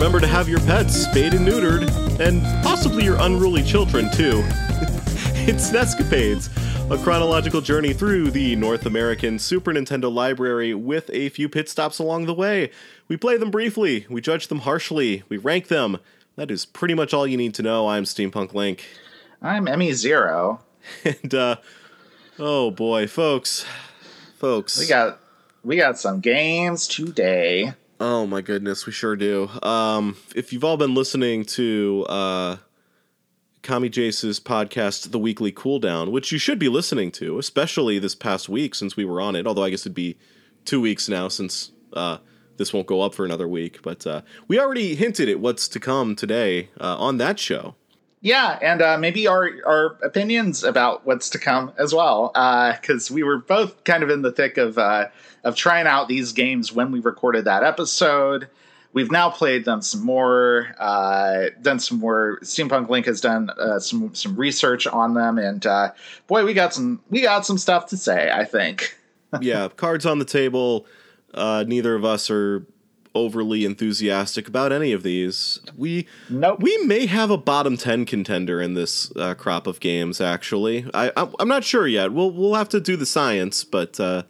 Remember to have your pets spayed and neutered, and possibly your unruly children, too. it's Nescapades, a chronological journey through the North American Super Nintendo library with a few pit stops along the way. We play them briefly, we judge them harshly, we rank them. That is pretty much all you need to know. I'm Steampunk Link. I'm Emmy Zero. And, uh, oh boy, folks, folks. We got we got some games today. Oh my goodness, we sure do. Um, if you've all been listening to uh, Kami Jace's podcast, The Weekly Cooldown, which you should be listening to, especially this past week since we were on it. Although I guess it'd be two weeks now since uh, this won't go up for another week. But uh, we already hinted at what's to come today uh, on that show. Yeah, and uh, maybe our our opinions about what's to come as well, because uh, we were both kind of in the thick of uh, of trying out these games when we recorded that episode. We've now played them some more, uh, done some more. Steampunk Link has done uh, some some research on them, and uh, boy, we got some we got some stuff to say. I think. yeah, cards on the table. neither of us are overly enthusiastic about any of these. We nope. we may have a bottom ten contender in this uh, crop of games. Actually, I I'm not sure yet. We'll we'll have to do the science, but uh,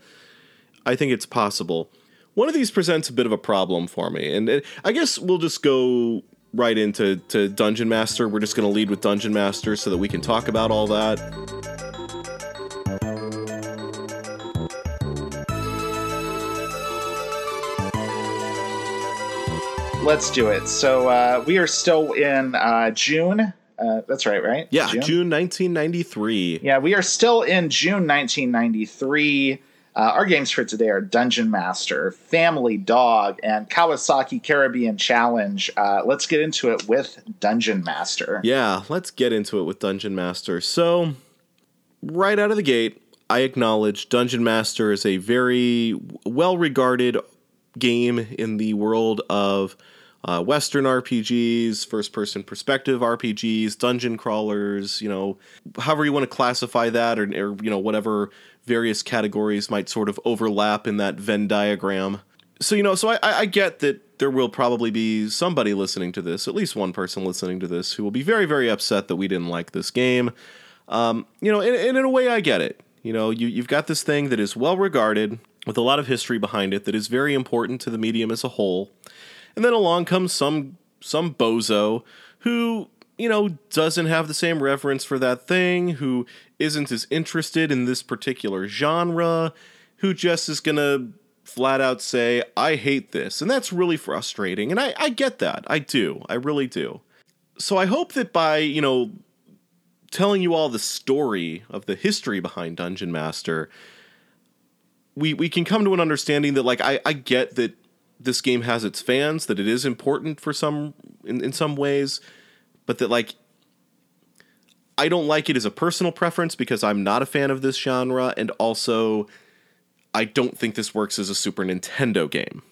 I think it's possible. One of these presents a bit of a problem for me, and it, I guess we'll just go right into to Dungeon Master. We're just going to lead with Dungeon Master so that we can talk about all that. Let's do it. So uh, we are still in uh, June. Uh, that's right, right? Yeah, June? June 1993. Yeah, we are still in June 1993. Uh, our games for today are Dungeon Master, Family Dog, and Kawasaki Caribbean Challenge. Uh, let's get into it with Dungeon Master. Yeah, let's get into it with Dungeon Master. So, right out of the gate, I acknowledge Dungeon Master is a very well regarded game in the world of uh, Western RPGs, first person perspective RPGs, dungeon crawlers, you know, however you want to classify that, or, or, you know, whatever various categories might sort of overlap in that Venn diagram. So, you know, so I, I get that there will probably be somebody listening to this, at least one person listening to this, who will be very, very upset that we didn't like this game. Um, you know, and, and in a way, I get it. You know, you, you've got this thing that is well regarded, with a lot of history behind it that is very important to the medium as a whole. And then along comes some some bozo who, you know, doesn't have the same reverence for that thing, who isn't as interested in this particular genre, who just is to flat out say, I hate this. And that's really frustrating. And I, I get that. I do. I really do. So I hope that by, you know, telling you all the story of the history behind Dungeon Master, we we can come to an understanding that like I, I get that this game has its fans, that it is important for some in, in some ways, but that like I don't like it as a personal preference because I'm not a fan of this genre, and also I don't think this works as a Super Nintendo game.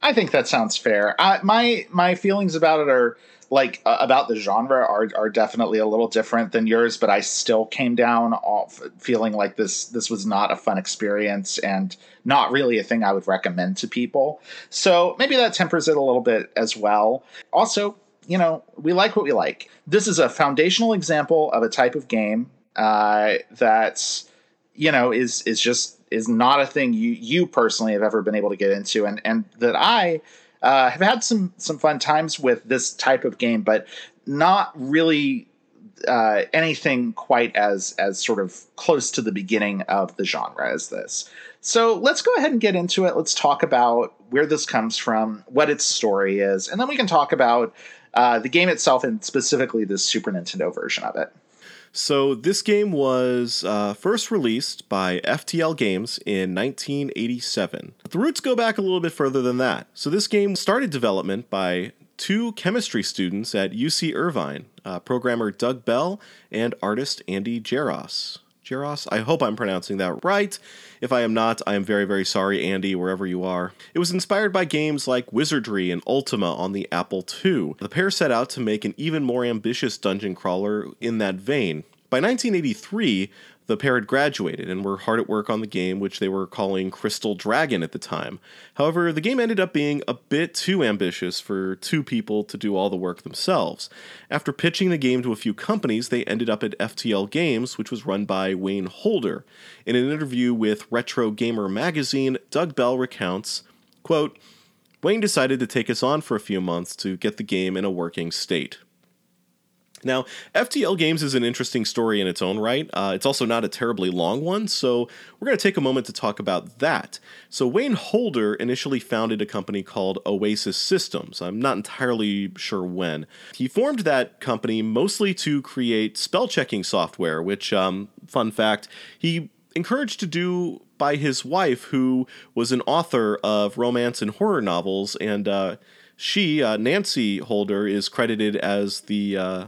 I think that sounds fair. I, my my feelings about it are like uh, about the genre are are definitely a little different than yours, but I still came down off feeling like this this was not a fun experience and not really a thing I would recommend to people. So maybe that tempers it a little bit as well. Also, you know, we like what we like. This is a foundational example of a type of game uh, that's you know is is just is not a thing you you personally have ever been able to get into, and and that I uh, have had some some fun times with this type of game, but not really uh, anything quite as as sort of close to the beginning of the genre as this. So let's go ahead and get into it. Let's talk about where this comes from, what its story is, and then we can talk about uh, the game itself and specifically the Super Nintendo version of it. So this game was uh, first released by FTL Games in 1987. But the roots go back a little bit further than that. So this game started development by two chemistry students at UC Irvine, uh, programmer Doug Bell and artist Andy Jaros. Jaros. I hope I'm pronouncing that right. If I am not, I am very, very sorry, Andy, wherever you are. It was inspired by games like Wizardry and Ultima on the Apple II. The pair set out to make an even more ambitious dungeon crawler in that vein. By 1983, The pair had graduated and were hard at work on the game, which they were calling Crystal Dragon at the time. However, the game ended up being a bit too ambitious for two people to do all the work themselves. After pitching the game to a few companies, they ended up at FTL Games, which was run by Wayne Holder. In an interview with Retro Gamer magazine, Doug Bell recounts, quote, Wayne decided to take us on for a few months to get the game in a working state. Now, FTL Games is an interesting story in its own right. Uh, it's also not a terribly long one, so we're going to take a moment to talk about that. So, Wayne Holder initially founded a company called Oasis Systems. I'm not entirely sure when. He formed that company mostly to create spell checking software, which, um, fun fact, he encouraged to do by his wife, who was an author of romance and horror novels, and uh, she, uh, Nancy Holder, is credited as the uh,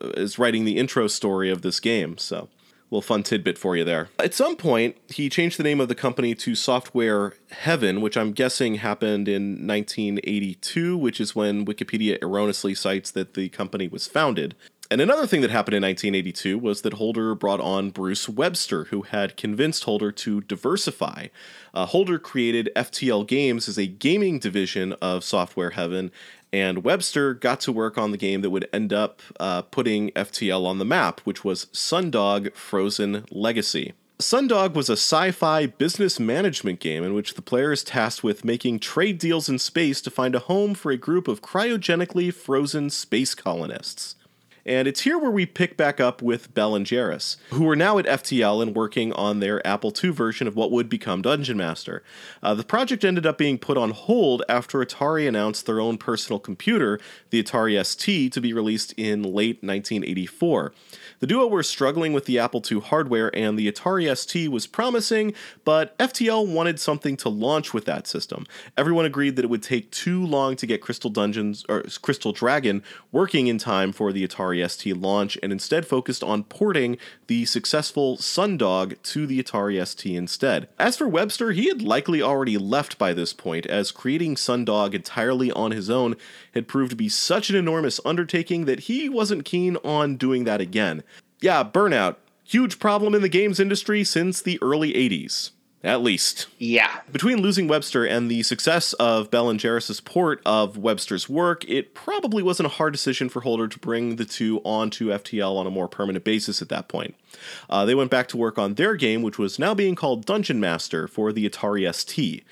is writing the intro story of this game. So, a little fun tidbit for you there. At some point, he changed the name of the company to Software Heaven, which I'm guessing happened in 1982, which is when Wikipedia erroneously cites that the company was founded. And another thing that happened in 1982 was that Holder brought on Bruce Webster, who had convinced Holder to diversify. Uh, Holder created FTL Games as a gaming division of Software Heaven, and Webster got to work on the game that would end up uh, putting FTL on the map, which was Sundog Frozen Legacy. Sundog was a sci fi business management game in which the player is tasked with making trade deals in space to find a home for a group of cryogenically frozen space colonists. And it's here where we pick back up with Bell and Jaros, who are now at FTL and working on their Apple II version of what would become Dungeon Master. Uh, the project ended up being put on hold after Atari announced their own personal computer, the Atari ST, to be released in late 1984. The duo were struggling with the Apple II hardware, and the Atari ST was promising, but FTL wanted something to launch with that system. Everyone agreed that it would take too long to get Crystal Dungeons or Crystal Dragon working in time for the Atari ST launch and instead focused on porting the successful Sundog to the Atari ST instead. As for Webster, he had likely already left by this point, as creating Sundog entirely on his own had proved to be such an enormous undertaking that he wasn't keen on doing that again. Yeah, burnout. Huge problem in the games industry since the early 80s. At least. Yeah. Between losing Webster and the success of Bell and Jaros's port of Webster's work, it probably wasn't a hard decision for Holder to bring the two onto FTL on a more permanent basis at that point. Uh, they went back to work on their game, which was now being called Dungeon Master for the Atari ST.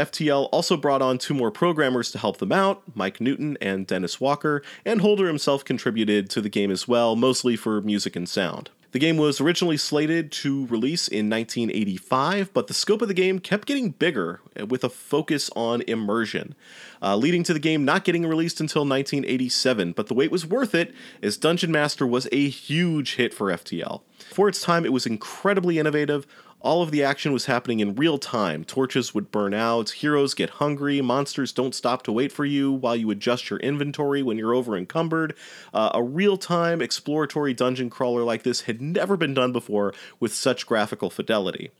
FTL also brought on two more programmers to help them out, Mike Newton and Dennis Walker, and Holder himself contributed to the game as well, mostly for music and sound. The game was originally slated to release in 1985, but the scope of the game kept getting bigger with a focus on immersion, uh, leading to the game not getting released until 1987. But the wait was worth it, as Dungeon Master was a huge hit for FTL. For its time, it was incredibly innovative, all of the action was happening in real time. Torches would burn out, heroes get hungry, monsters don't stop to wait for you while you adjust your inventory when you're over encumbered. Uh, a real time exploratory dungeon crawler like this had never been done before with such graphical fidelity.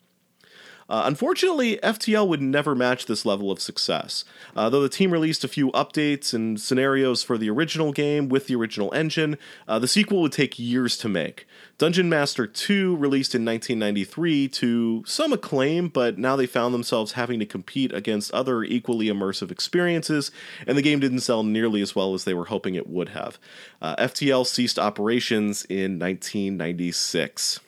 Uh, unfortunately, FTL would never match this level of success. Uh, though the team released a few updates and scenarios for the original game with the original engine, uh, the sequel would take years to make. Dungeon Master 2 released in 1993 to some acclaim, but now they found themselves having to compete against other equally immersive experiences, and the game didn't sell nearly as well as they were hoping it would have. Uh, FTL ceased operations in 1996.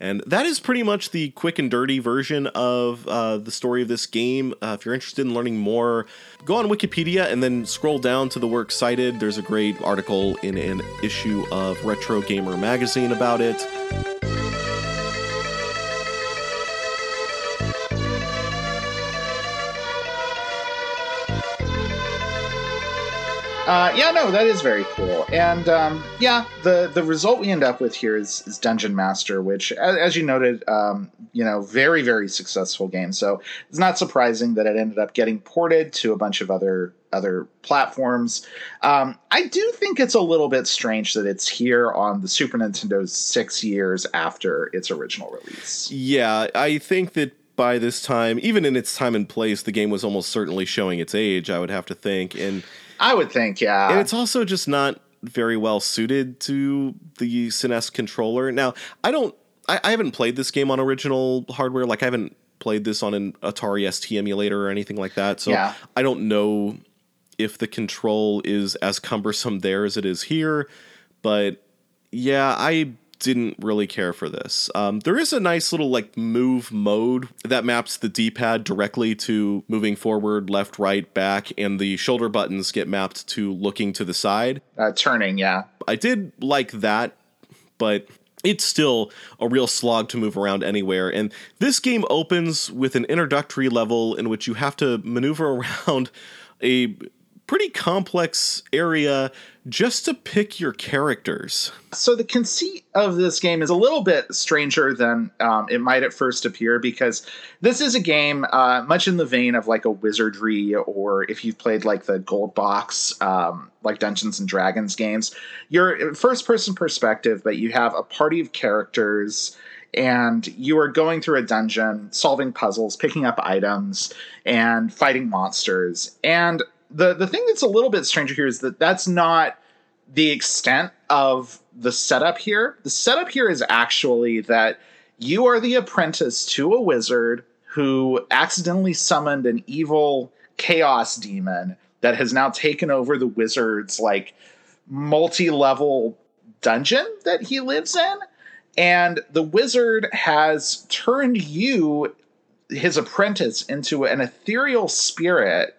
And that is pretty much the quick and dirty version of uh, the story of this game. Uh, if you're interested in learning more, go on Wikipedia and then scroll down to the works cited. There's a great article in an issue of Retro Gamer magazine about it. Uh, yeah, no, that is very cool. And um, yeah, the the result we end up with here is, is Dungeon Master, which, as, as you noted, um, you know, very very successful game. So it's not surprising that it ended up getting ported to a bunch of other other platforms. Um, I do think it's a little bit strange that it's here on the Super Nintendo six years after its original release. Yeah, I think that by this time, even in its time and place, the game was almost certainly showing its age. I would have to think, and I would think, yeah. And it's also just not very well suited to the SNES controller. Now, I don't I, I haven't played this game on original hardware. Like I haven't played this on an Atari ST emulator or anything like that. So Yeah. I don't know if the control is as cumbersome there as it is here. But yeah, I didn't really care for this. Um, there is a nice little like move mode that maps the D-pad directly to moving forward, left, right, back, and the shoulder buttons get mapped to looking to the side. Uh, turning, yeah. I did like that, but it's still a real slog to move around anywhere. And this game opens with an introductory level in which you have to maneuver around a pretty complex area just to pick your characters. So the conceit of this game is a little bit stranger than um, it might at first appear because this is a game uh, much in the vein of like a wizardry or if you've played like the gold box um, like dungeons and dragons games you're first person perspective but you have a party of characters and you are going through a dungeon solving puzzles picking up items and fighting monsters and the the thing that's a little bit stranger here is that that's not the extent of the setup here. The setup here is actually that you are the apprentice to a wizard who accidentally summoned an evil chaos demon that has now taken over the wizard's like multi-level dungeon that he lives in and the wizard has turned you his apprentice into an ethereal spirit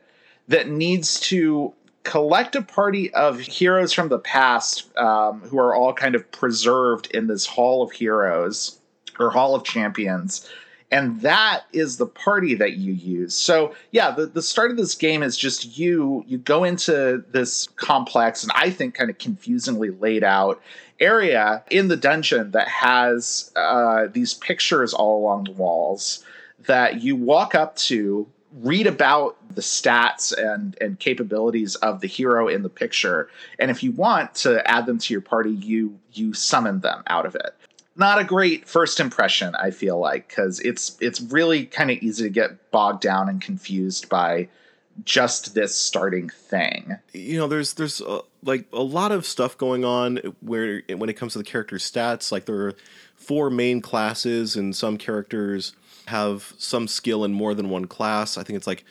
that needs to collect a party of heroes from the past um, who are all kind of preserved in this hall of heroes or hall of champions. And that is the party that you use. So yeah the, the start of this game is just you you go into this complex and i think kind of confusingly laid out area in the dungeon that has uh, these pictures all along the walls that you walk up to read about the stats and and capabilities of the hero in the picture and if you want to add them to your party you you summon them out of it. Not a great first impression i feel like because it's it's really kind of easy to get bogged down and confused by just this starting thing. You know there's there's uh, like a lot of stuff going on where when it comes to the character stats like there are four main classes and some characters have some skill in more than one class. I think it's like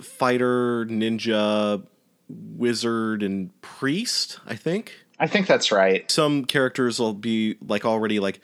fighter ninja wizard and priest i think. I think that's right. Some characters will be like already like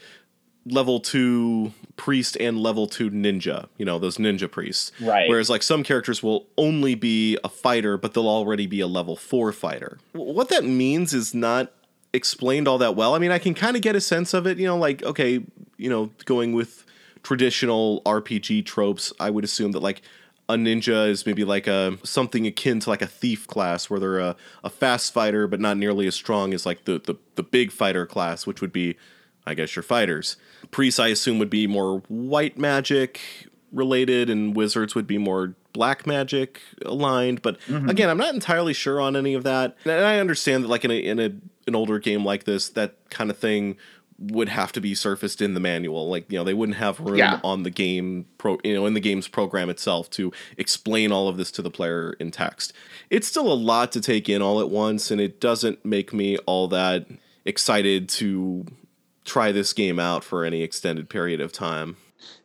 level 2 priest and level 2 ninja you know those ninja priests. Right. whereas like some characters will only be a fighter but they'll already be a level 4 fighter. What that means is not explained all that well. I mean i can kind of get a sense of it you know like okay you know going with traditional rpg tropes i would assume that like a ninja is maybe like a something akin to like a thief class where they're a, a fast fighter but not nearly as strong as like the, the the big fighter class which would be i guess your fighters. Priests i assume would be more white magic related and wizards would be more black magic aligned but mm-hmm. again i'm not entirely sure on any of that. And i understand that like in a in a an older game like this that kind of thing would have to be surfaced in the manual like you know they wouldn't have room Yeah. on the game pro you know in the game's program itself to explain all of this to the player in text it's still a lot to take in all at once and it doesn't make me all that excited to try this game out for any extended period of time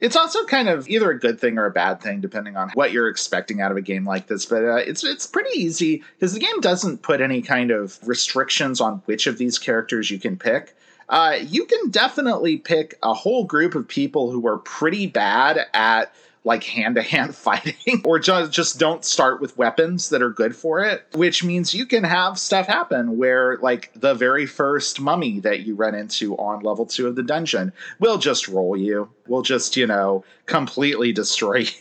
It's also kind of either a good thing or a bad thing, depending on what you're expecting out of a game like this. But uh, it's it's pretty easy because the game doesn't put any kind of restrictions on which of these characters you can pick. Uh, you can definitely pick a whole group of people who are pretty bad at like hand to hand fighting or just just don't start with weapons that are good for it which means you can have stuff happen where like the very first mummy that you run into on level 2 of the dungeon will just roll you will just you know completely destroy you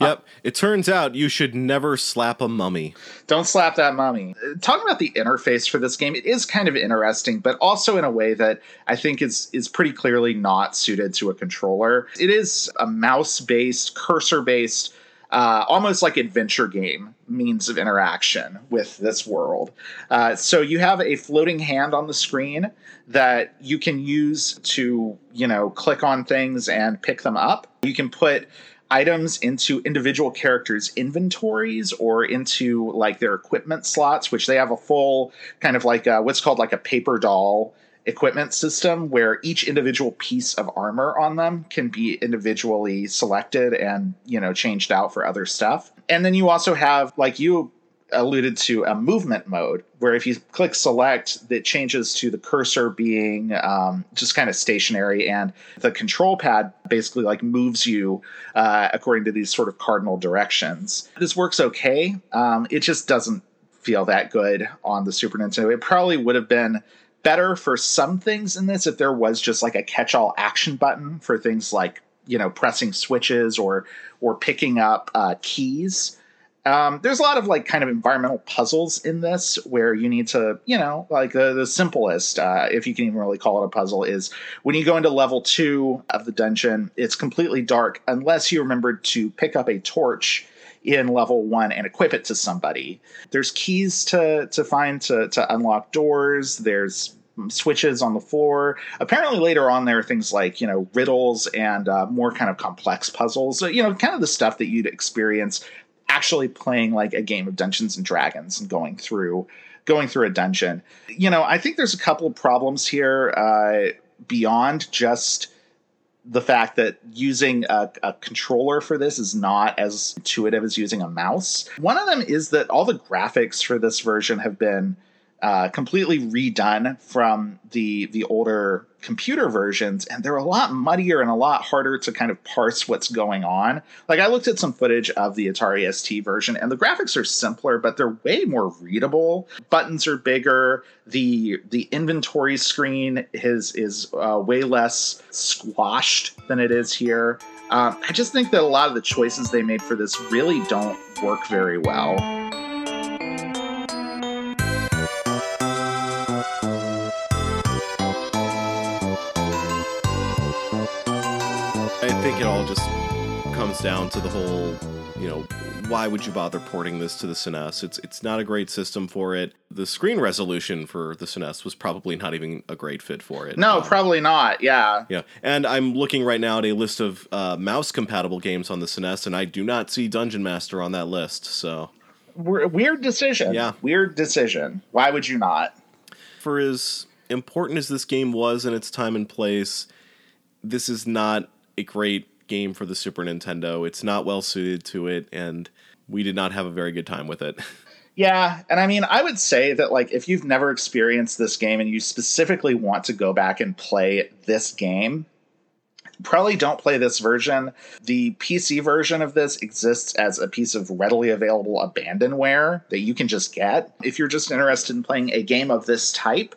yep it turns out you should never slap a mummy Don't slap that mummy. Talking about the interface for this game, it is kind of interesting, but also in a way that I think is is pretty clearly not suited to a controller. It is a mouse-based, cursor-based, uh, almost like adventure game means of interaction with this world. Uh, so you have a floating hand on the screen that you can use to, you know, click on things and pick them up. You can put items into individual characters' inventories or into like their equipment slots, which they have a full kind of like a, what's called like a paper doll equipment system where each individual piece of armor on them can be individually selected and you know changed out for other stuff. And then you also have like you alluded to a movement mode where if you click select it changes to the cursor being um, just kind of stationary and the control pad basically like moves you uh, according to these sort of cardinal directions. This works okay. Um, it just doesn't feel that good on the super nintendo. It probably would have been better for some things in this if there was just like a catch-all action button for things like you know pressing switches or or picking up uh, keys um, there's a lot of like kind of environmental puzzles in this where you need to, you know, like the, the simplest, uh, if you can even really call it a puzzle, is when you go into level two of the dungeon, it's completely dark unless you remembered to pick up a torch in level one and equip it to somebody. There's keys to to find to to unlock doors. There's switches on the floor. Apparently, later on, there are things like you know riddles and uh, more kind of complex puzzles. So, you know, kind of the stuff that you'd experience actually playing like a game of Dungeons and Dragons and going through going through a dungeon. You know, I think there's a couple of problems here uh, beyond just the fact that using a, a, controller for this is not as intuitive as using a mouse. One of them is that all the graphics for this version have been uh, completely redone from the the older computer versions, and they're a lot muddier and a lot harder to kind of parse what's going on. Like I looked at some footage of the Atari ST version, and the graphics are simpler, but they're way more readable. Buttons are bigger. the The inventory screen is is uh, way less squashed than it is here. Um, I just think that a lot of the choices they made for this really don't work very well. All just comes down to the whole, you know, why would you bother porting this to the SNES? It's it's not a great system for it. The screen resolution for the SNES was probably not even a great fit for it. No, um, probably not. Yeah. Yeah, and I'm looking right now at a list of uh, mouse compatible games on the SNES, and I do not see Dungeon Master on that list. So weird decision. Yeah, weird decision. Why would you not? For as important as this game was in its time and place, this is not a great game for the Super Nintendo. It's not well suited to it, and we did not have a very good time with it. Yeah, and I mean, I would say that like if you've never experienced this game and you specifically want to go back and play this game, probably don't play this version. The PC version of this exists as a piece of readily available abandonware that you can just get. If you're just interested in playing a game of this type,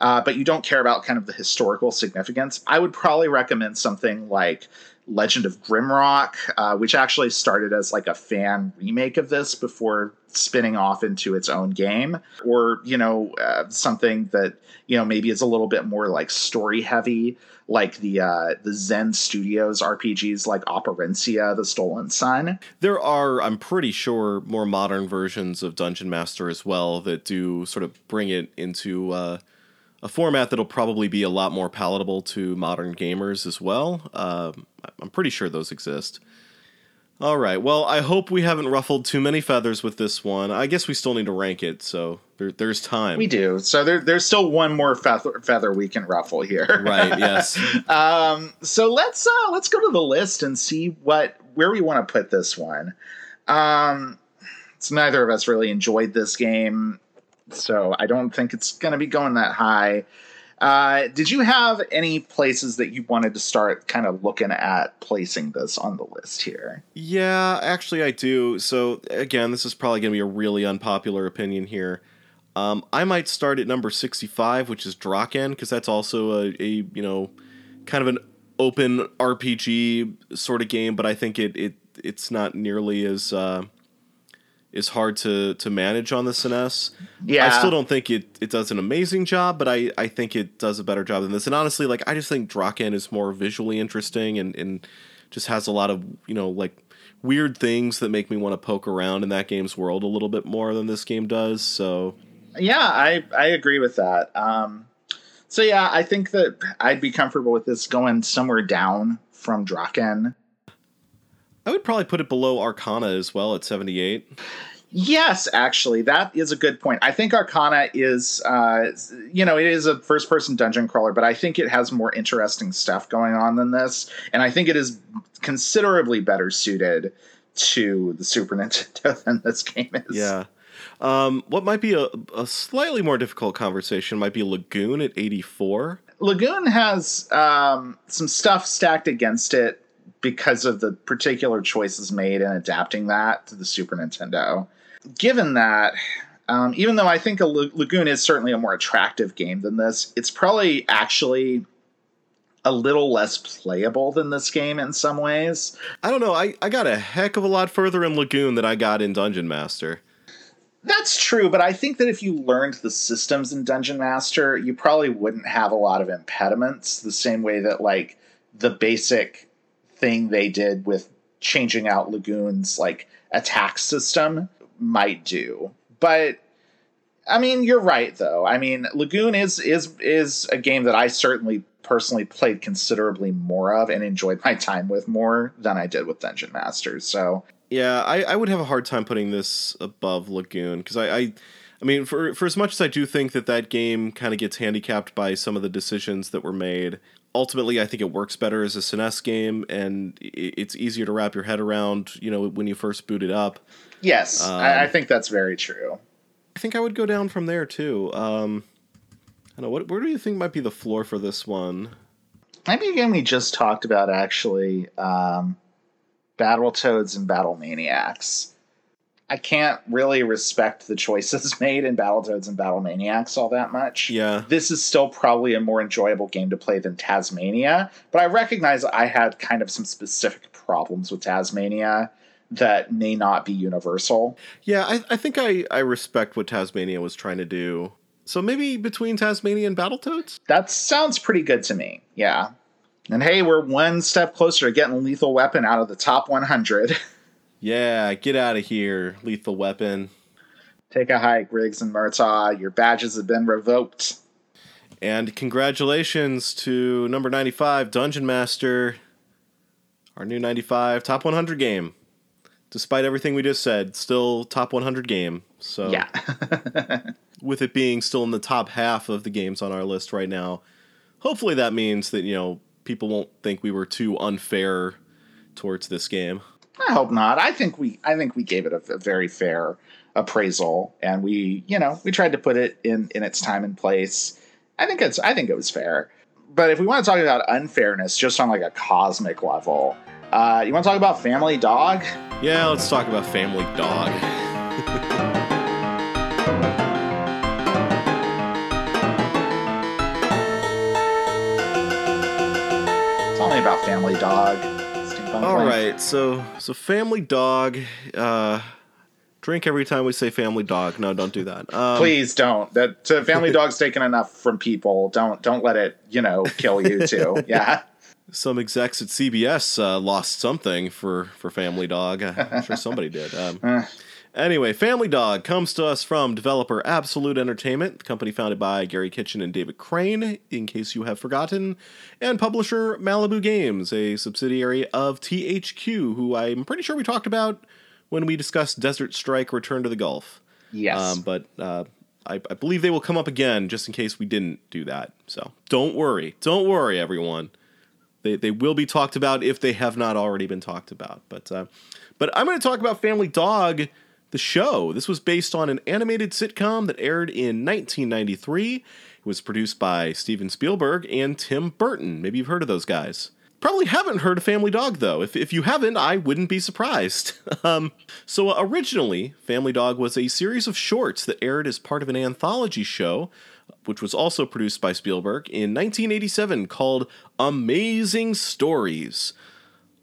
uh, but you don't care about kind of the historical significance, I would probably recommend something like Legend of Grimrock, uh, which actually started as like a fan remake of this before spinning off into its own game, or you know uh, something that you know maybe is a little bit more like story heavy, like the uh, the Zen Studios RPGs like Operencia: The Stolen Sun. There are, I'm pretty sure, more modern versions of Dungeon Master as well that do sort of bring it into uh, a format that'll probably be a lot more palatable to modern gamers as well. Uh, I'm pretty sure those exist. All right. Well, I hope we haven't ruffled too many feathers with this one. I guess we still need to rank it, so there, there's time. We do. So there, there's still one more feather, feather we can ruffle here. right. Yes. um, so let's uh, let's go to the list and see what where we want to put this one. Um, so neither of us really enjoyed this game so I don't think it's going to be going that high. Uh, did you have any places that you wanted to start kind of looking at placing this on the list here? Yeah, actually, I do. So, again, this is probably going to be a really unpopular opinion here. Um, I might start at number 65, which is Drakkhen, because that's also a, a, you know, kind of an open RPG sort of game, but I think it, it it's not nearly as. Uh, is hard to to manage on the SNES. Yeah, I still don't think it it does an amazing job, but I I think it does a better job than this. And honestly, like I just think Drakkhen is more visually interesting and and just has a lot of you know like weird things that make me want to poke around in that game's world a little bit more than this game does. So yeah, I I agree with that. Um, so yeah, I think that I'd be comfortable with this going somewhere down from Drakkhen. I would probably put it below Arcana as well at 78. Yes, actually, that is a good point. I think Arcana is, uh, you know, it is a first person dungeon crawler, but I think it has more interesting stuff going on than this. And I think it is considerably better suited to the Super Nintendo than this game is. Yeah. Um, what might be a, a slightly more difficult conversation might be Lagoon at 84. Lagoon has um, some stuff stacked against it because of the particular choices made in adapting that to the Super Nintendo. Given that, um, even though I think a Lagoon is certainly a more attractive game than this, it's probably actually a little less playable than this game in some ways. I don't know. I, I got a heck of a lot further in Lagoon than I got in Dungeon Master. That's true, but I think that if you learned the systems in Dungeon Master, you probably wouldn't have a lot of impediments the same way that like the basic thing they did with changing out Lagoon's like attack system might do. But I mean, you're right though. I mean, Lagoon is is is a game that I certainly personally played considerably more of and enjoyed my time with more than I did with Dungeon Masters. So yeah, I, I would have a hard time putting this above Lagoon because I, I, I mean, for for as much as I do think that that game kind of gets handicapped by some of the decisions that were made, ultimately I think it works better as a SNES game and it's easier to wrap your head around. You know, when you first boot it up. Yes, um, I, I, think that's very true. I think I would go down from there too. Um, I know what. Where do you think might be the floor for this one? Maybe a game we just talked about actually. Um, Battletoads and Battle Maniacs. I can't really respect the choices made in Battletoads and Battle Maniacs all that much. Yeah. This is still probably a more enjoyable game to play than Taz-Mania, but I recognize I had kind of some specific problems with Taz-Mania that may not be universal. Yeah, I, I think I, I respect what Taz-Mania was trying to do. So maybe between Taz-Mania and Battletoads? That sounds pretty good to me. Yeah. And hey, we're one step closer to getting Lethal Weapon out of the top 100. yeah, get out of here, Lethal Weapon. Take a hike, Riggs and Murtaugh. Your badges have been revoked. And congratulations to number 95, Dungeon Master, our new 95 top 100 game. Despite everything we just said, still top 100 game. So, yeah. with it being still in the top half of the games on our list right now, hopefully that means that, you know, people won't think we were too unfair towards this game. I hope not. I think we I think we gave it a, a, very fair appraisal, and we you know we tried to put it in in its time and place. I think it's I think it was fair. But if we want to talk about unfairness, just on like a cosmic level, uh, you want to talk about Family Dog? Yeah, let's talk about Family Dog. about Family Dog. All right, so so Family Dog. Uh, drink every time we say Family Dog. No, don't do that. Um, Please don't. That uh, Family Dog's taken enough from people. Don't don't let it you know kill you too. Yeah. Some execs at CBS uh, lost something for for Family Dog. I'm sure somebody did. Um, uh. Anyway, Family Dog comes to us from developer Absolute Entertainment, the company founded by Garry Kitchen and David Crane, in case you have forgotten, and publisher Malibu Games, a subsidiary of THQ, who I'm pretty sure we talked about when we discussed Desert Strike Return to the Gulf. Yes. Um, but uh, I, I believe they will come up again just in case we didn't do that. So don't worry. Don't worry, everyone. They, they will be talked about if they have not already been talked about. But, uh, but I'm going to talk about Family Dog the show. This was based on an animated sitcom that aired in 1993. It was produced by Steven Spielberg and Tim Burton. Maybe you've heard of those guys. Probably haven't heard of Family Dog, though. If, if you haven't, I wouldn't be surprised. um, so, uh, originally, Family Dog was a series of shorts that aired as part of an anthology show, which was also produced by Spielberg in 1987 called Amazing Stories.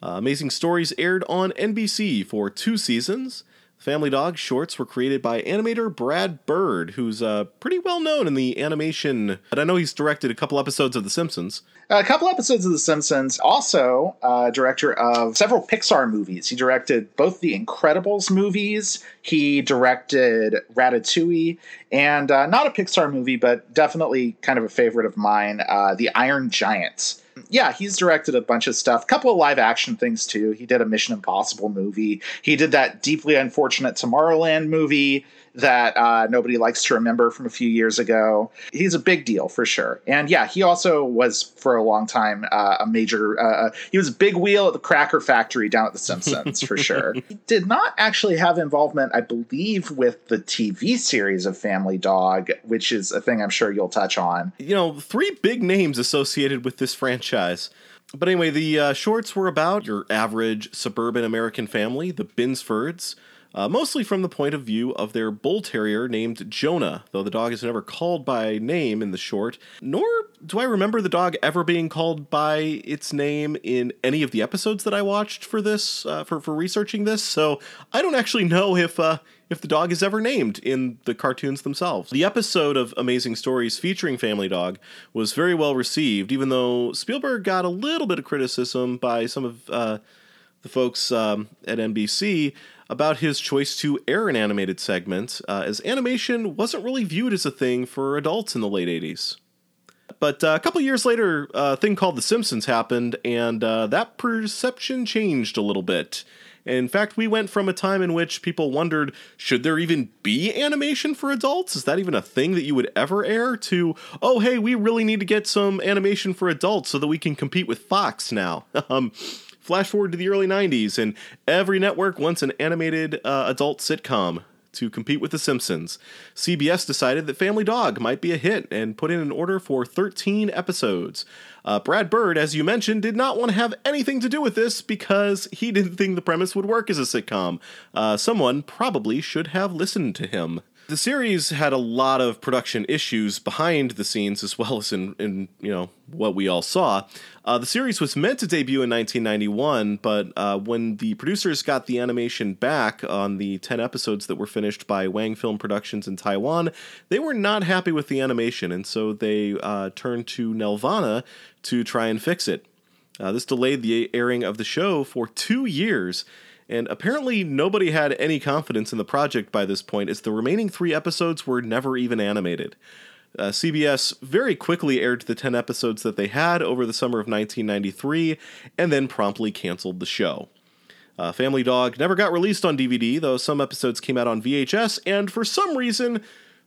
Uh, Amazing Stories aired on NBC for two seasons. Family Dog shorts were created by animator Brad Bird, who's uh, pretty well known in the animation. And I know he's directed a couple episodes of The Simpsons. A couple episodes of The Simpsons. Also, uh, director of several Pixar movies. He directed both the Incredibles movies. He directed Ratatouille, and uh, not a Pixar movie, but definitely kind of a favorite of mine, uh, The Iron Giant. Yeah, he's directed a bunch of stuff. A couple of live action things too. He did a Mission Impossible movie. He did that deeply unfortunate Tomorrowland movie that uh, nobody likes to remember from a few years ago. He's a big deal for sure. And yeah, he also was for a long time uh, a major. Uh, he was a big wheel at the Cracker Factory down at The Simpsons for sure. He did not actually have involvement, I believe, with the TV series of Family Dog, which is a thing I'm sure you'll touch on. You know, three big names associated with this franchise. But anyway, the uh, shorts were about your average suburban American family, the Binsfords uh, mostly from the point of view of their bull terrier named Jonah, though the dog is never called by name in the short, nor do I remember the dog ever being called by its name in any of the episodes that I watched for this, uh, for, for researching this, so I don't actually know if, uh, if the dog is ever named in the cartoons themselves. The episode of Amazing Stories featuring Family Dog was very well received, even though Spielberg got a little bit of criticism by some of uh, the folks um, at NBC about his choice to air an animated segment, uh, as animation wasn't really viewed as a thing for adults in the late 80s. But uh, a couple years later, a thing called The Simpsons happened, and uh, that perception changed a little bit. In fact, we went from a time in which people wondered, should there even be animation for adults? Is that even a thing that you would ever air? To, oh, hey, we really need to get some animation for adults so that we can compete with Fox now. um, Flash forward to the early 90s, and every network wants an animated uh, adult sitcom to compete with The Simpsons. CBS decided that Family Dog might be a hit and put in an order for 13 episodes. Uh, Brad Bird, as you mentioned, did not want to have anything to do with this because he didn't think the premise would work as a sitcom. Uh, someone probably should have listened to him. The series had a lot of production issues behind the scenes as well as in, in you know what we all saw. Uh, the series was meant to debut in 1991, but uh, when the producers got the animation back on the 10 episodes that were finished by Wang Film Productions in Taiwan, they were not happy with the animation, and so they uh, turned to Nelvana to try and fix it. Uh, this delayed the airing of the show for two years and apparently nobody had any confidence in the project by this point, as the remaining three episodes were never even animated. Uh, CBS very quickly aired the 10 episodes that they had over the summer of 1993 and then promptly canceled the show. Uh, Family Dog never got released on DVD, though some episodes came out on VHS, and for some reason,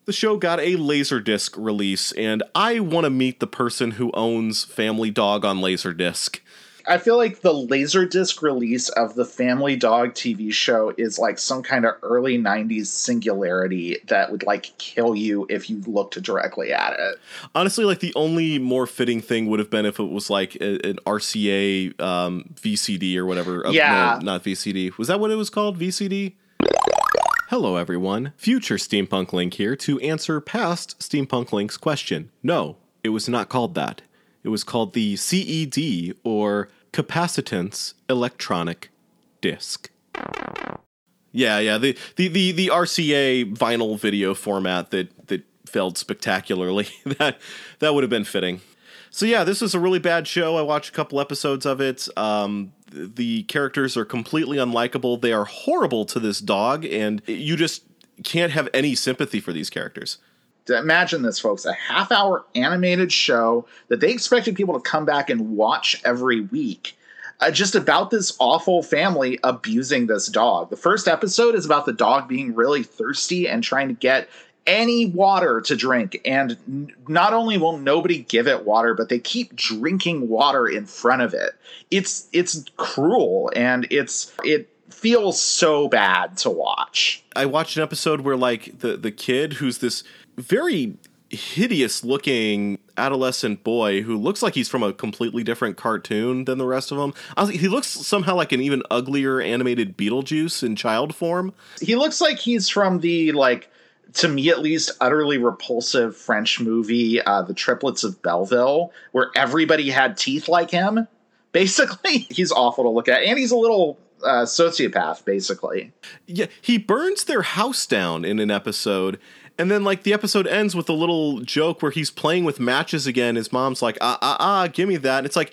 the show got a Laserdisc release, and I want to meet the person who owns Family Dog on Laserdisc. I feel like the Laserdisc release of the Family Dog TV show is like some kind of early 90s singularity that would like kill you if you looked directly at it. Honestly, like the only more fitting thing would have been if it was like a, an RCA um, VCD or whatever. Uh, yeah. No, not VCD. Was that what it was called? VCD? Hello, everyone. Future Steampunk Link here to answer past Steampunk Link's question. No, it was not called that. It was called the CED, or capacitance electronic disc. Yeah, yeah, the, the, the, the RCA vinyl video format that, that failed spectacularly. that that would have been fitting. So yeah, this is a really bad show. I watched a couple episodes of it. Um, the characters are completely unlikable. They are horrible to this dog, and you just can't have any sympathy for these characters imagine this, folks a half hour animated show that they expected people to come back and watch every week. Uh, just about this awful family abusing this dog. The first episode is about the dog being really thirsty and trying to get any water to drink. And n- not only will nobody give it water, but they keep drinking water in front of it. It's it's cruel and it's it feels so bad to watch. I watched an episode where like the the kid who's this very hideous looking adolescent boy who looks like he's from a completely different cartoon than the rest of them. he looks somehow like an even uglier animated Beetlejuice in child form. He looks like he's from the like to me at least utterly repulsive French movie uh, The Triplets of Belleville where everybody had teeth like him. Basically, he's awful to look at and he's a little uh, sociopath basically. Yeah, he burns their house down in an episode and then like the episode ends with a little joke where he's playing with matches again. His mom's like, ah ah ah, give me that. And it's like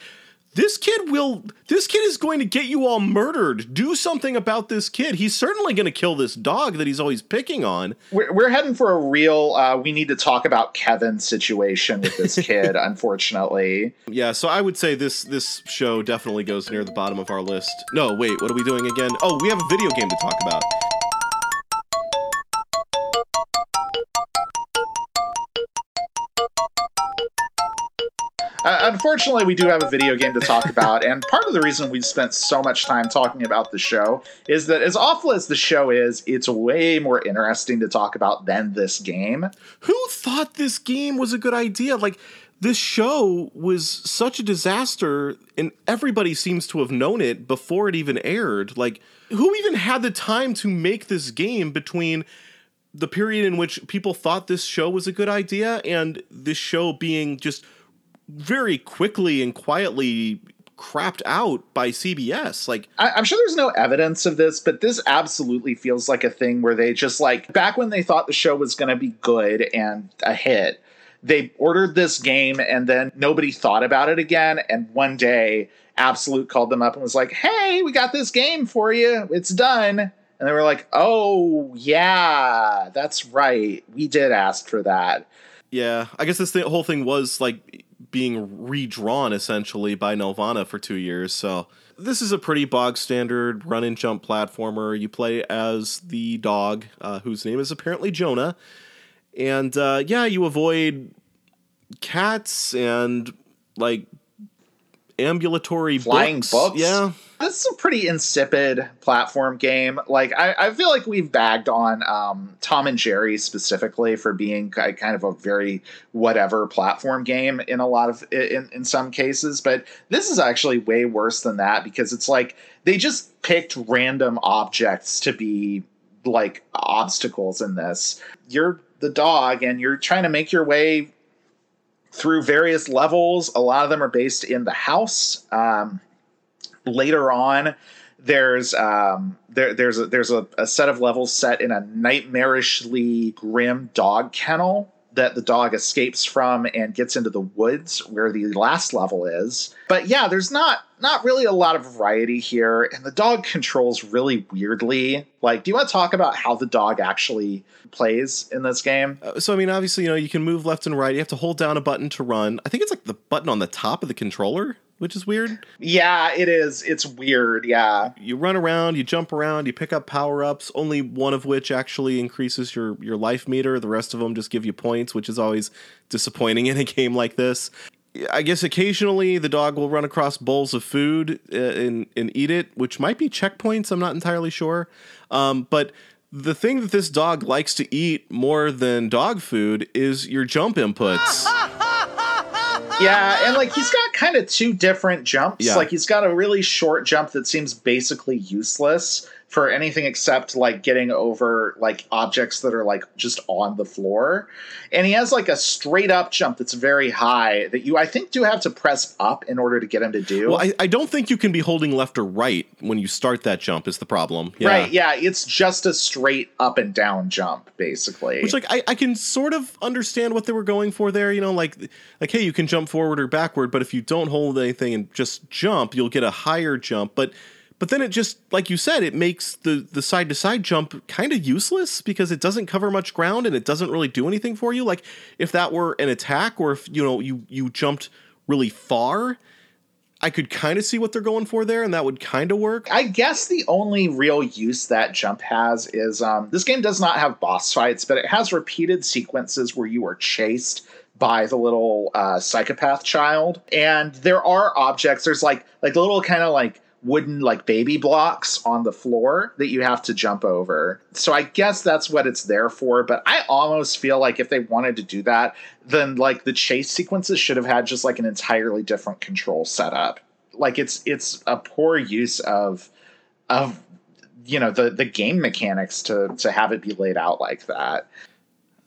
this kid will this kid is going to get you all murdered. Do something about this kid. He's certainly going to kill this dog that he's always picking on. We're, we're heading for a real uh, we need to talk about kevin situation with this kid unfortunately. Yeah so i would say this this show definitely goes near the bottom of our list. No wait what are we doing again? Oh we have a video game to talk about Uh, unfortunately, we do have a video game to talk about, and part of the reason we've spent so much time talking about the show is that, as awful as the show is, it's way more interesting to talk about than this game. Who thought this game was a good idea? Like, this show was such a disaster, and everybody seems to have known it before it even aired. Like, who even had the time to make this game between the period in which people thought this show was a good idea and this show being just very quickly and quietly crapped out by CBS. Like I, am sure there's no evidence of this, but this absolutely feels like a thing where they just like back when they thought the show was going to be good and a hit, they ordered this game and then nobody thought about it again. And one day, Absolute called them up and was like, "Hey, we got this game for you. It's done." And they were like, "Oh yeah, that's right. We did ask for that." Yeah, I guess this thing, whole thing was like being redrawn essentially by Nelvana for two years. So this is a pretty bog standard run and jump platformer. You play as the dog, uh, whose name is apparently Jonah, and uh, yeah, you avoid cats and like ambulatory flying books. books. Yeah, this is a pretty insipid platform game. Like I, I feel like we've bagged on um, Tom and Jerry specifically for being kind of a very whatever platform game in a lot of in, in some cases, but this is actually way worse than that because it's like they just picked random objects to be like obstacles in this. You're the dog and you're trying to make your way through various levels. A lot of them are based in the house. Um, later on, there's um, there, there's a, there's a, a set of levels set in a nightmarishly grim dog kennel that the dog escapes from and gets into the woods where the last level is. But yeah, there's not not really a lot of variety here and the dog controls really weirdly. Like do you want to talk about how the dog actually plays in this game? Uh, so I mean obviously, you know, you can move left and right. You have to hold down a button to run. I think it's like the button on the top of the controller which is weird. Yeah, it is. It's weird. Yeah. You run around, you jump around, you pick up power ups. Only one of which actually increases your your life meter. The rest of them just give you points, which is always disappointing in a game like this. I guess occasionally the dog will run across bowls of food uh, and and eat it, which might be checkpoints. I'm not entirely sure, um, but the thing that this dog likes to eat more than dog food is your jump inputs. yeah, and like he's got kind of two different jumps. Yeah. Like he's got a really short jump that seems basically useless for anything except like getting over like objects that are like just on the floor. And he has like a straight up jump that's very high that you I think do have to press up in order to get him to do. Well, I, I don't think you can be holding left or right when you start that jump is the problem. Yeah. Right, yeah, it's just a straight up and down jump basically. Which like I, I can sort of understand what they were going for there, you know, like like hey, you can jump forward or backward, but if you don't hold anything and just jump, you'll get a higher jump. But but then it just like you said, it makes the the side to side jump kind of useless because it doesn't cover much ground and it doesn't really do anything for you. Like if that were an attack or if you know you you jumped really far, I could kind of see what they're going for there, and that would kind of work. I guess the only real use that jump has is um, this game does not have boss fights, but it has repeated sequences where you are chased by the little uh, psychopath child, and there are objects. There's like like little kind of like wooden like baby blocks on the floor that you have to jump over. So I guess that's what it's there for, but I almost feel like if they wanted to do that, then like the chase sequences should have had just like an entirely different control setup. Like it's it's a poor use of of you know the the game mechanics to to have it be laid out like that.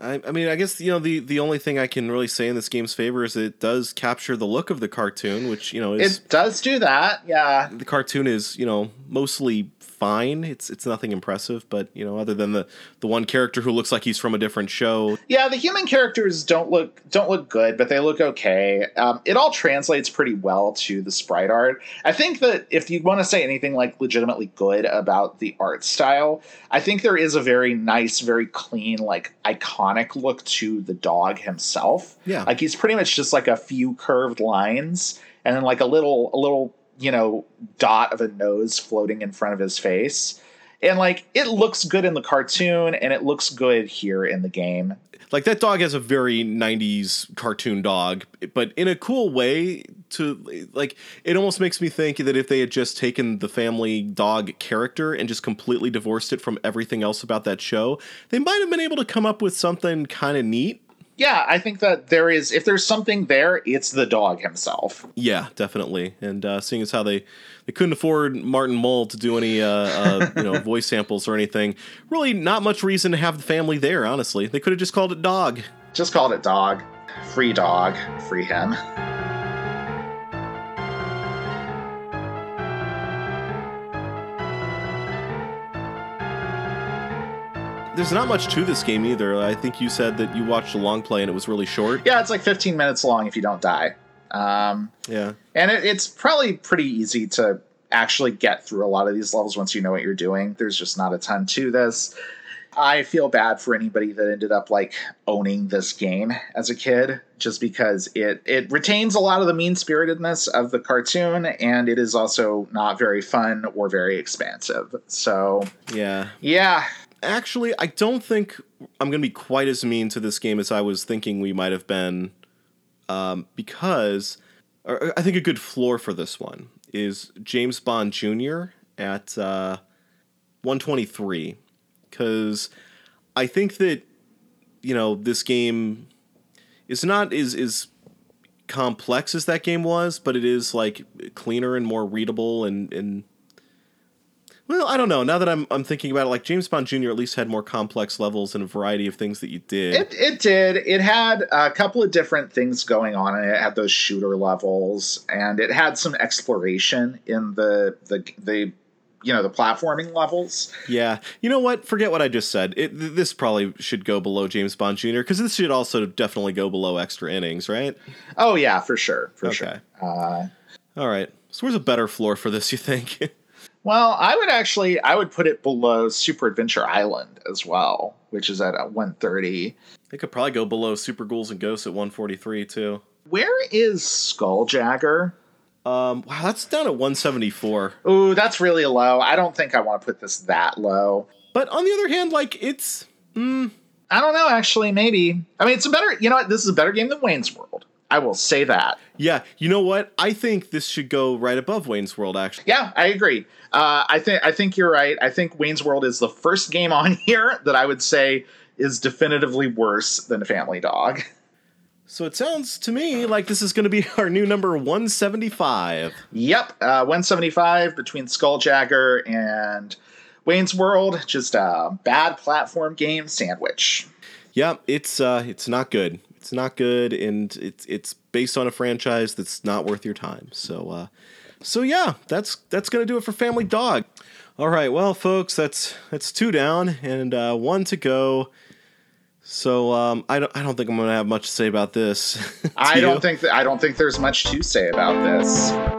I, I, mean, I guess you know the the only thing I can really say in this game's favor is it does capture the look of the cartoon, which you know is it does do that. Yeah, the cartoon is you know mostly fine. It's it's nothing impressive, but you know, other than the the one character who looks like he's from a different show. Yeah, the human characters don't look don't look good, but they look okay. Um, it all translates pretty well to the sprite art. I think that if you want to say anything like legitimately good about the art style, I think there is a very nice, very clean, like iconic look to the dog himself. Yeah. like he's pretty much just like a few curved lines and then like a little a little you know dot of a nose floating in front of his face. And like it looks good in the cartoon and it looks good here in the game. Like that dog has a very 90s cartoon dog, but in a cool way to like it almost makes me think that if they had just taken the family dog character and just completely divorced it from everything else about that show, they might have been able to come up with something kind of neat. Yeah, I think that there is if there's something there, it's the dog himself. Yeah, definitely. And uh, seeing as how they they couldn't afford Martin Mull to do any uh, uh, you know voice samples or anything, really not much reason to have the family there. Honestly, they could have just called it Dog. Just called it dog. Free dog. Free him. There's not much to this game either. I think you said that you watched a long play and it was really short. Yeah, it's like 15 minutes long if you don't die. Um, Yeah. and it, it's probably pretty easy to actually get through a lot of these levels once you know what you're doing. There's just not a ton to this. I feel bad for anybody that ended up like owning this game as a kid, just because it it retains a lot of the mean spiritedness of the cartoon, and it is also not very fun or very expansive. So Yeah. yeah, Actually, I don't think I'm going to be quite as mean to this game as I was thinking we might have been, um, because I think a good floor for this one is James Bond Jr. at uh, 123, because I think that you know this game is not is is complex as that game was, but it is like cleaner and more readable and and well, I don't know. Now that I'm I'm thinking about it, like James Bond Jr. at least had more complex levels and a variety of things that you did. It, it did. It had a couple of different things going on, and it had those shooter levels, and it had some exploration in the the the you know the platforming levels. yeah, you know what? Forget what I just said. It, th- this probably should go below James Bond Jr. because this should also definitely go below extra innings, right? Oh yeah, for sure, for Okay. sure. Uh, All right. So where's a better floor for this? You think? well, I would actually I would put it below Super Adventure Island as well, which is at a 130. they could probably go below Super Ghouls and Ghosts at 143 too. Where is Skuljagger? Um, wow, that's down at 174. Ooh, that's really low. I don't think I want to put this that low. But on the other hand, like it's mm, I don't know, actually, maybe. I mean, it's a better, you know what? This is a better game than Wayne's World. I will say that. yeah. You know what? I think this should go right above Wayne's World. Actually, Yeah, I agree. Uh, I think I think you're right. I think Wayne's World is the first game on here that I would say is definitively worse than Family Dog. so it sounds to me like this is going to be our new number 175. Yep, uh, 175 between Skuljagger and Wayne's World. Just a bad platform game sandwich. Yeah, it's uh, it's not good. It's not good, and it's it's based on a franchise that's not worth your time. So, uh, so yeah, that's that's gonna do it for Family Dog. All right, well, folks, that's that's two down and uh, one to go. So um, I don't I don't think I'm gonna have much to say about this. Do I don't you? think that I don't think there's much to say about this.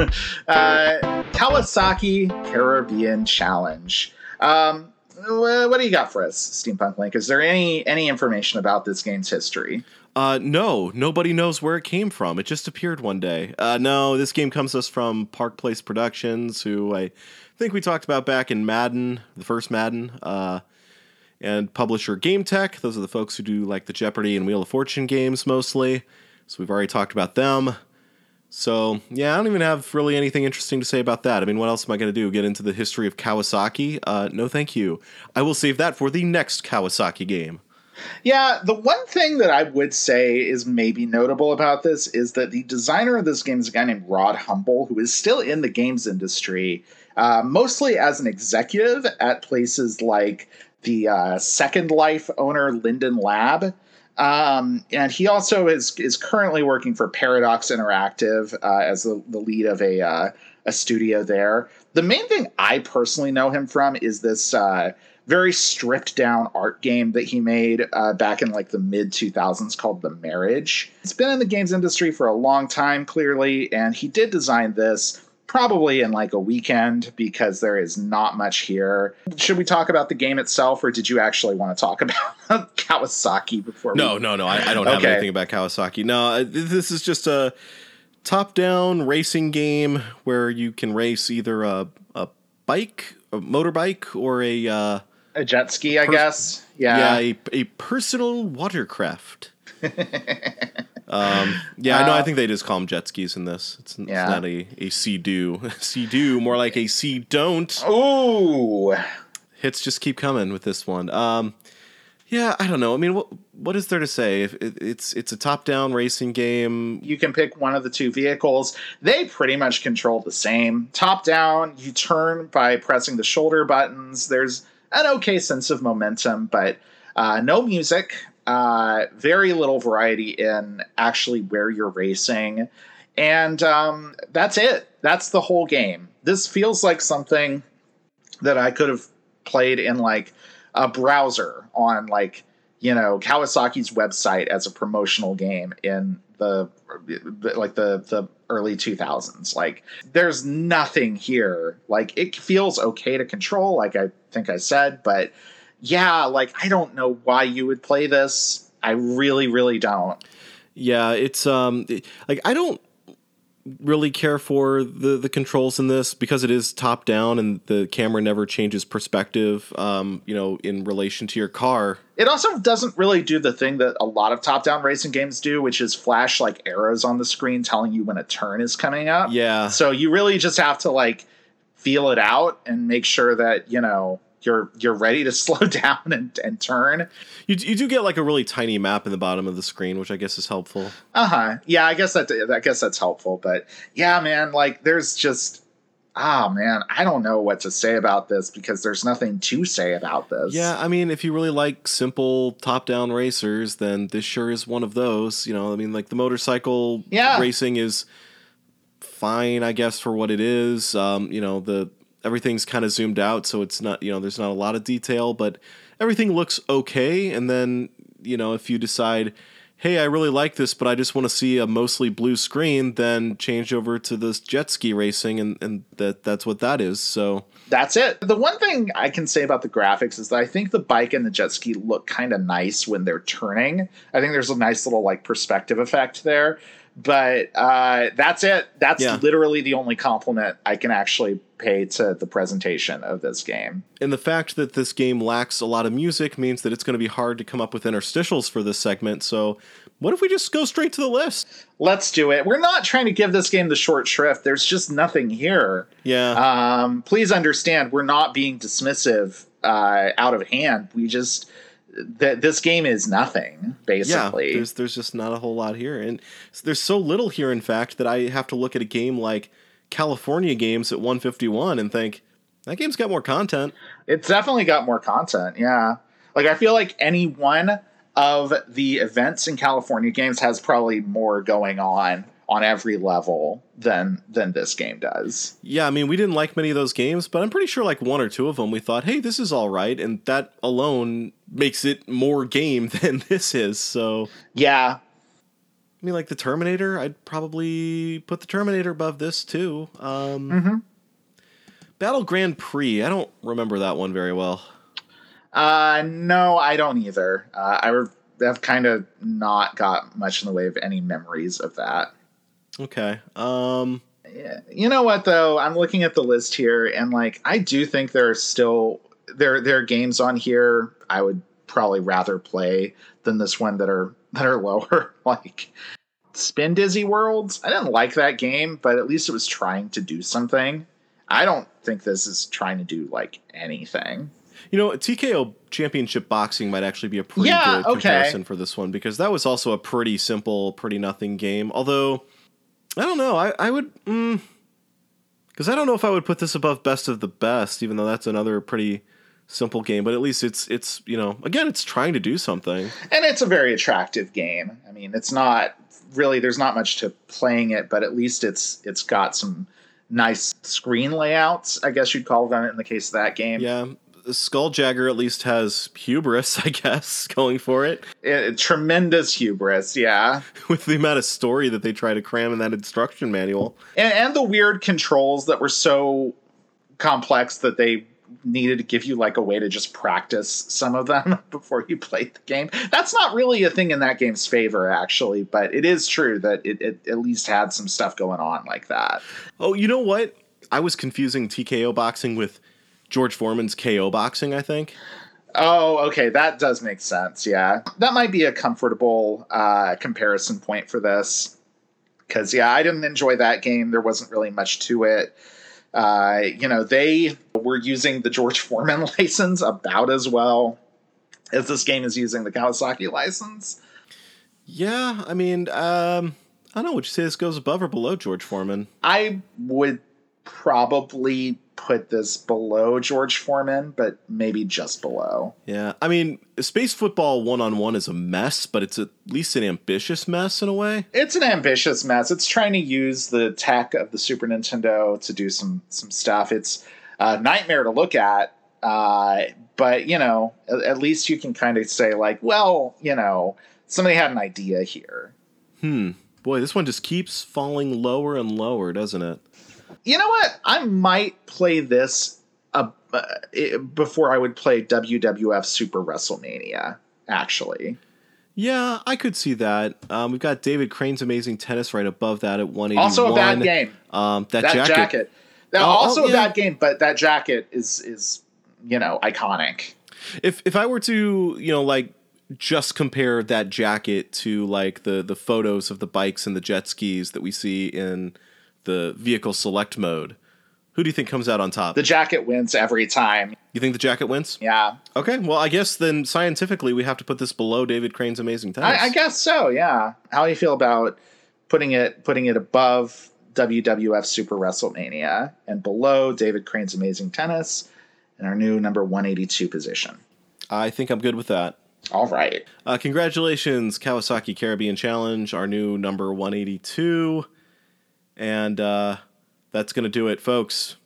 uh, Kawasaki Caribbean Challenge. Um, what do you got for us, Steampunk Link? Is there any any information about this game's history? Uh, no, nobody knows where it came from. It just appeared one day. Uh, no, this game comes to us from Park Place Productions, who I think we talked about back in Madden, the first Madden, uh, and publisher GameTek. Those are the folks who do like the Jeopardy and Wheel of Fortune games mostly. So we've already talked about them. So yeah, I don't even have really anything interesting to say about that. I mean, what else am I going to do? Get into the history of Kawasaki? Uh, no, thank you. I will save that for the next Kawasaki game. Yeah, the one thing that I would say is maybe notable about this is that the designer of this game is a guy named Rod Humble, who is still in the games industry, uh, mostly as an executive at places like the uh, Second Life owner Linden Lab. Um, and he also is is currently working for Paradox Interactive uh, as the, the lead of a uh, a studio there. The main thing I personally know him from is this uh, very stripped down art game that he made uh, back in like the mid 2000s called The Marriage. It's been in the games industry for a long time, clearly, and he did design this probably in like a weekend because there is not much here. Should we talk about the game itself, or did you actually want to talk about Kawasaki before? No, we... no, no. I, I don't have anything about Kawasaki. No, this is just a top-down racing game where you can race either a a bike, a motorbike, or a uh, a jet ski, I Pers- guess. yeah, Yeah. a, a personal watercraft. um, yeah, I know. I Uh, think they just call them jet skis in this. It's, it's Yeah. not a a sea do, sea do, more like a sea don't. Ooh. hits just keep coming with this one. Um, yeah, I don't know. I mean, what what is there to say? If it, it's it's a top down racing game, You can pick one of the two vehicles. They pretty much control the same. Top down, you turn by pressing the shoulder buttons. There's an okay sense of momentum, but uh, no music. Uh, very little variety in actually where you're racing. And um, that's it. That's the whole game. This feels like something that I could have played in like a browser on like you know Kawasaki's website as a promotional game in the like the the early 2000s like there's nothing here like it feels okay to control like I think I said but yeah like I don't know why you would play this I really really don't yeah, it's um like I don't really care for the the controls in this because it is top down and the camera never changes perspective. Um, you know, in relation to your car. It also doesn't really do the thing that a lot of top-down racing games do, which is flash like arrows on the screen telling you when a turn is coming up. Yeah, So you really just have to like feel it out and make sure that you know you're you're ready to slow down and, and turn. you you do get like a really tiny map in the bottom of the screen, which I guess is helpful. Uh huh. Yeah, I guess that I guess that's helpful. But yeah, man, like there's just ah man, I don't know what to say about this because there's nothing to say about this. Yeah, I mean, if you really like simple top-down racers, then this sure is one of those. You know, I mean, like the motorcycle Yeah. racing is fine, I guess, for what it is. Um, you know, the everything's kind of zoomed out, so it's not, you know, there's not a lot of detail, but everything looks okay. And then, you know, if you decide, hey, I really like this, but I just want to see a mostly blue screen, then change over to this jet ski racing, and and that that's what that is. So. That's it. The one thing I can say about the graphics is that I think the bike and the jet ski look kind of nice when they're turning. I think there's a nice little like perspective effect there. But uh, that's it. That's Yeah. literally the only compliment I can actually pay to the presentation of this game. And the fact that this game lacks a lot of music means that it's going to be hard to come up with interstitials for this segment. So, what if we just go straight to the list? Let's do it. We're not trying to give this game the short shrift. There's just nothing here. Yeah. Um, please understand, we're not being dismissive uh, out of hand. We just that this game is nothing yeah, basically. there's there's just not a whole lot here, and there's so little here, in fact, that I have to look at a game like California Games at 151 and think that game's got more content. It's definitely got more content. Yeah. Like I feel like any one of the events in California games has probably more going on on every level than than this game does. Yeah, I mean, we didn't like many of those games, but I'm pretty sure like one or two of them we thought, hey, this is all right, and that alone makes it more game than this is. So. Yeah. I mean, like the Terminator, I'd probably put the Terminator above this too. Um, Mhm. Battle Grand Prix, I don't remember that one very well. Uh no, I don't either. Uh, I re- have kind of not got much in the way of any memories of that. Okay. Um, Yeah. You know what though? I'm looking at the list here and like I do think there are still there there are games on here I would probably rather play than this one that are that are lower. like Spindizzy Worlds. I didn't like that game, but at least it was trying to do something. I don't think this is trying to do like anything. you know, TKO Championship Boxing might actually be a pretty Yeah, good okay. comparison for this one because that was also a pretty simple, pretty nothing game. Although, I don't know, I, I would, mm, because I don't know if I would put this above Best of the Best, even though that's another pretty simple game, but at least it's it's you know again it's trying to do something. And it's a very attractive game. I mean, it's not really there's not much to playing it, but at least it's it's got some nice screen layouts. I guess you'd call them in the case of that game. Yeah, Skuljagger at least has hubris, I guess, going for it. it. Tremendous hubris, yeah. With the amount of story that they try to cram in that instruction manual. And, and the weird controls that were so complex that they needed to give you like a way to just practice some of them before you played the game. That's not really a thing in that game's favor, actually, but it is true that it, it at least had some stuff going on like that. Oh, you know what? I was confusing TKO boxing with George Foreman's KO boxing, I think. Oh, okay, that does make sense. Yeah, that might be a comfortable uh, comparison point for this. Because yeah, I didn't enjoy that game. There wasn't really much to it. Uh, you know, they were using the George Foreman license about as well as this game is using the Kawasaki license. Yeah, I mean, um, I don't know. Would you say this goes above or below George Foreman? I would probably put this below George Foreman, but maybe just below. Yeah, I mean, space football one on one is a mess, but it's at least an ambitious mess in a way. It's an ambitious mess. It's trying to use the tech of the Super Nintendo to do some some stuff. It's a nightmare to look at, uh, but you know, at, at least you can kind of say like, well, you know, somebody had an idea here. Hmm. Boy, this one just keeps falling lower and lower, doesn't it? You know what? I might play this uh, uh, before I would play WWF Super WrestleMania. Actually, yeah, I could see that. Um, we've got David Crane's Amazing Tennis right above that at one eighty one. Also a bad game. Um, that, that jacket. jacket. Now, oh, also oh, yeah. a bad game, but that jacket is is you know iconic. If if I were to you know like just compare that jacket to like the the photos of the bikes and the jet skis that we see in the vehicle select mode, who do you think comes out on top? The jacket wins every time. You think the jacket wins? Yeah. Okay. Well, I guess then scientifically we have to put this below David Crane's amazing tennis. I, I guess so. Yeah. How do you feel about putting it putting it above WWF Super WrestleMania and below David Crane's amazing tennis in our new number 182 position? I think I'm good with that. All right. Uh, congratulations, Kawasaki Caribbean Challenge, our new number 182. And uh, that's going to do it, folks.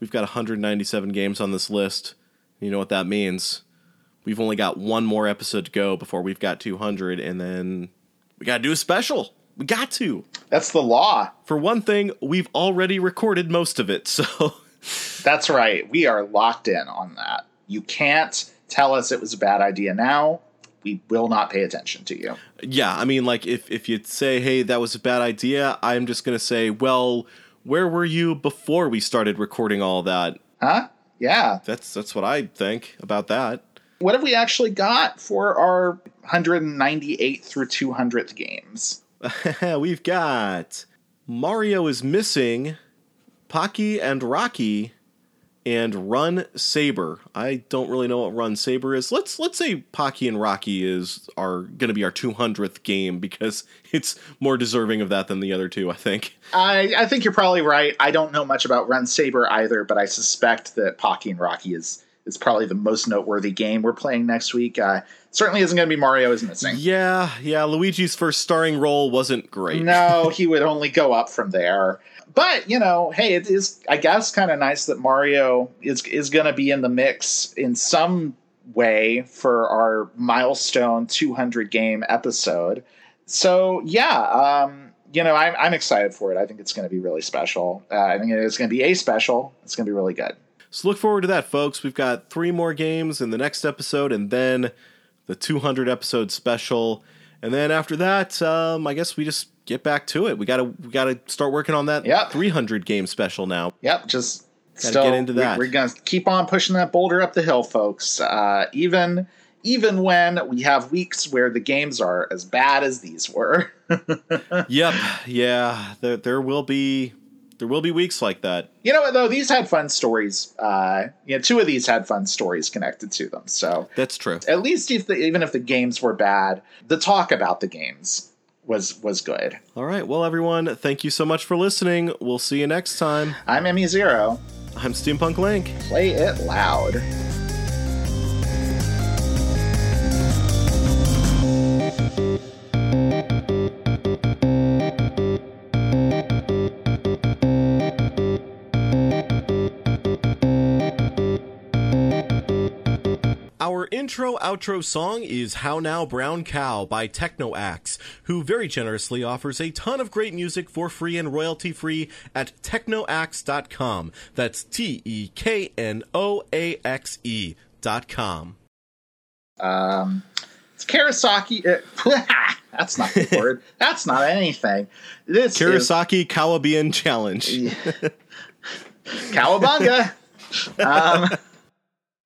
We've got 197 games on this list. You know what that means. We've only got one more episode to go before we've got 200, and then we got to do a special. We got to. That's the law. For one thing, we've already recorded most of it, so. That's right. We are locked in on that. You can't tell us it was a bad idea now we will not pay attention to you. Yeah, I mean, like if if you say, "Hey, that was a bad idea," I'm just gonna say, "Well, where were you before we started recording all that?" Huh? Yeah. That's that's what I think about that. What have we actually got for our 198 through 200th games? We've got Mario is missing, Pocky and Rocky and Run Saber. I don't really know what Run Saber is. Let's let's say Pocky and Rocky is are going to be our 200th game because it's more deserving of that than the other two, I think. I I think you're probably right. I don't know much about Run Saber either, but I suspect that Pocky and Rocky is is probably the most noteworthy game we're playing next week. Uh, certainly isn't going to be Mario is missing. Yeah, yeah. Luigi's first starring role wasn't great. No, he would only go up from there but you know, hey, it is I guess kind of nice that Mario is is going to be in the mix in some way for our milestone 200 game episode. So yeah, um, you know, I'm, I'm excited for it. I think it's going to be really special. Uh, I think it's going to be a special. It's going to be really good. So look forward to that, folks. We've got three more games in the next episode, and then the 200 episode special. And then after that, um, I guess we just get back to it. We gotta we gotta start working on that yep. 300 game special now. Yep, just gotta get into that. We, are gonna keep on pushing that boulder up the hill, folks. Uh, even even when we have weeks where the games are as bad as these were. yep, yeah, there there will be there will be weeks like that. You know what though? These had fun stories. Uh, you know, two of these had fun stories connected to them. So that's true. At least if the, even if the games were bad, the talk about the games was was good. All right. Well, everyone, thank you so much for listening. We'll see you next time. I'm Emmy Zero. I'm Steampunk Link. Play it loud. Intro outro song is How Now Brown Cow by TeknoAxe, who very generously offers a ton of great music for free and royalty free at teknoaxe.com. That's T E K N O A X E.com. Um, it's Karasaki. Uh, that's not the word. That's not anything. This Karasaki Kawabian Challenge. Cowabunga. um,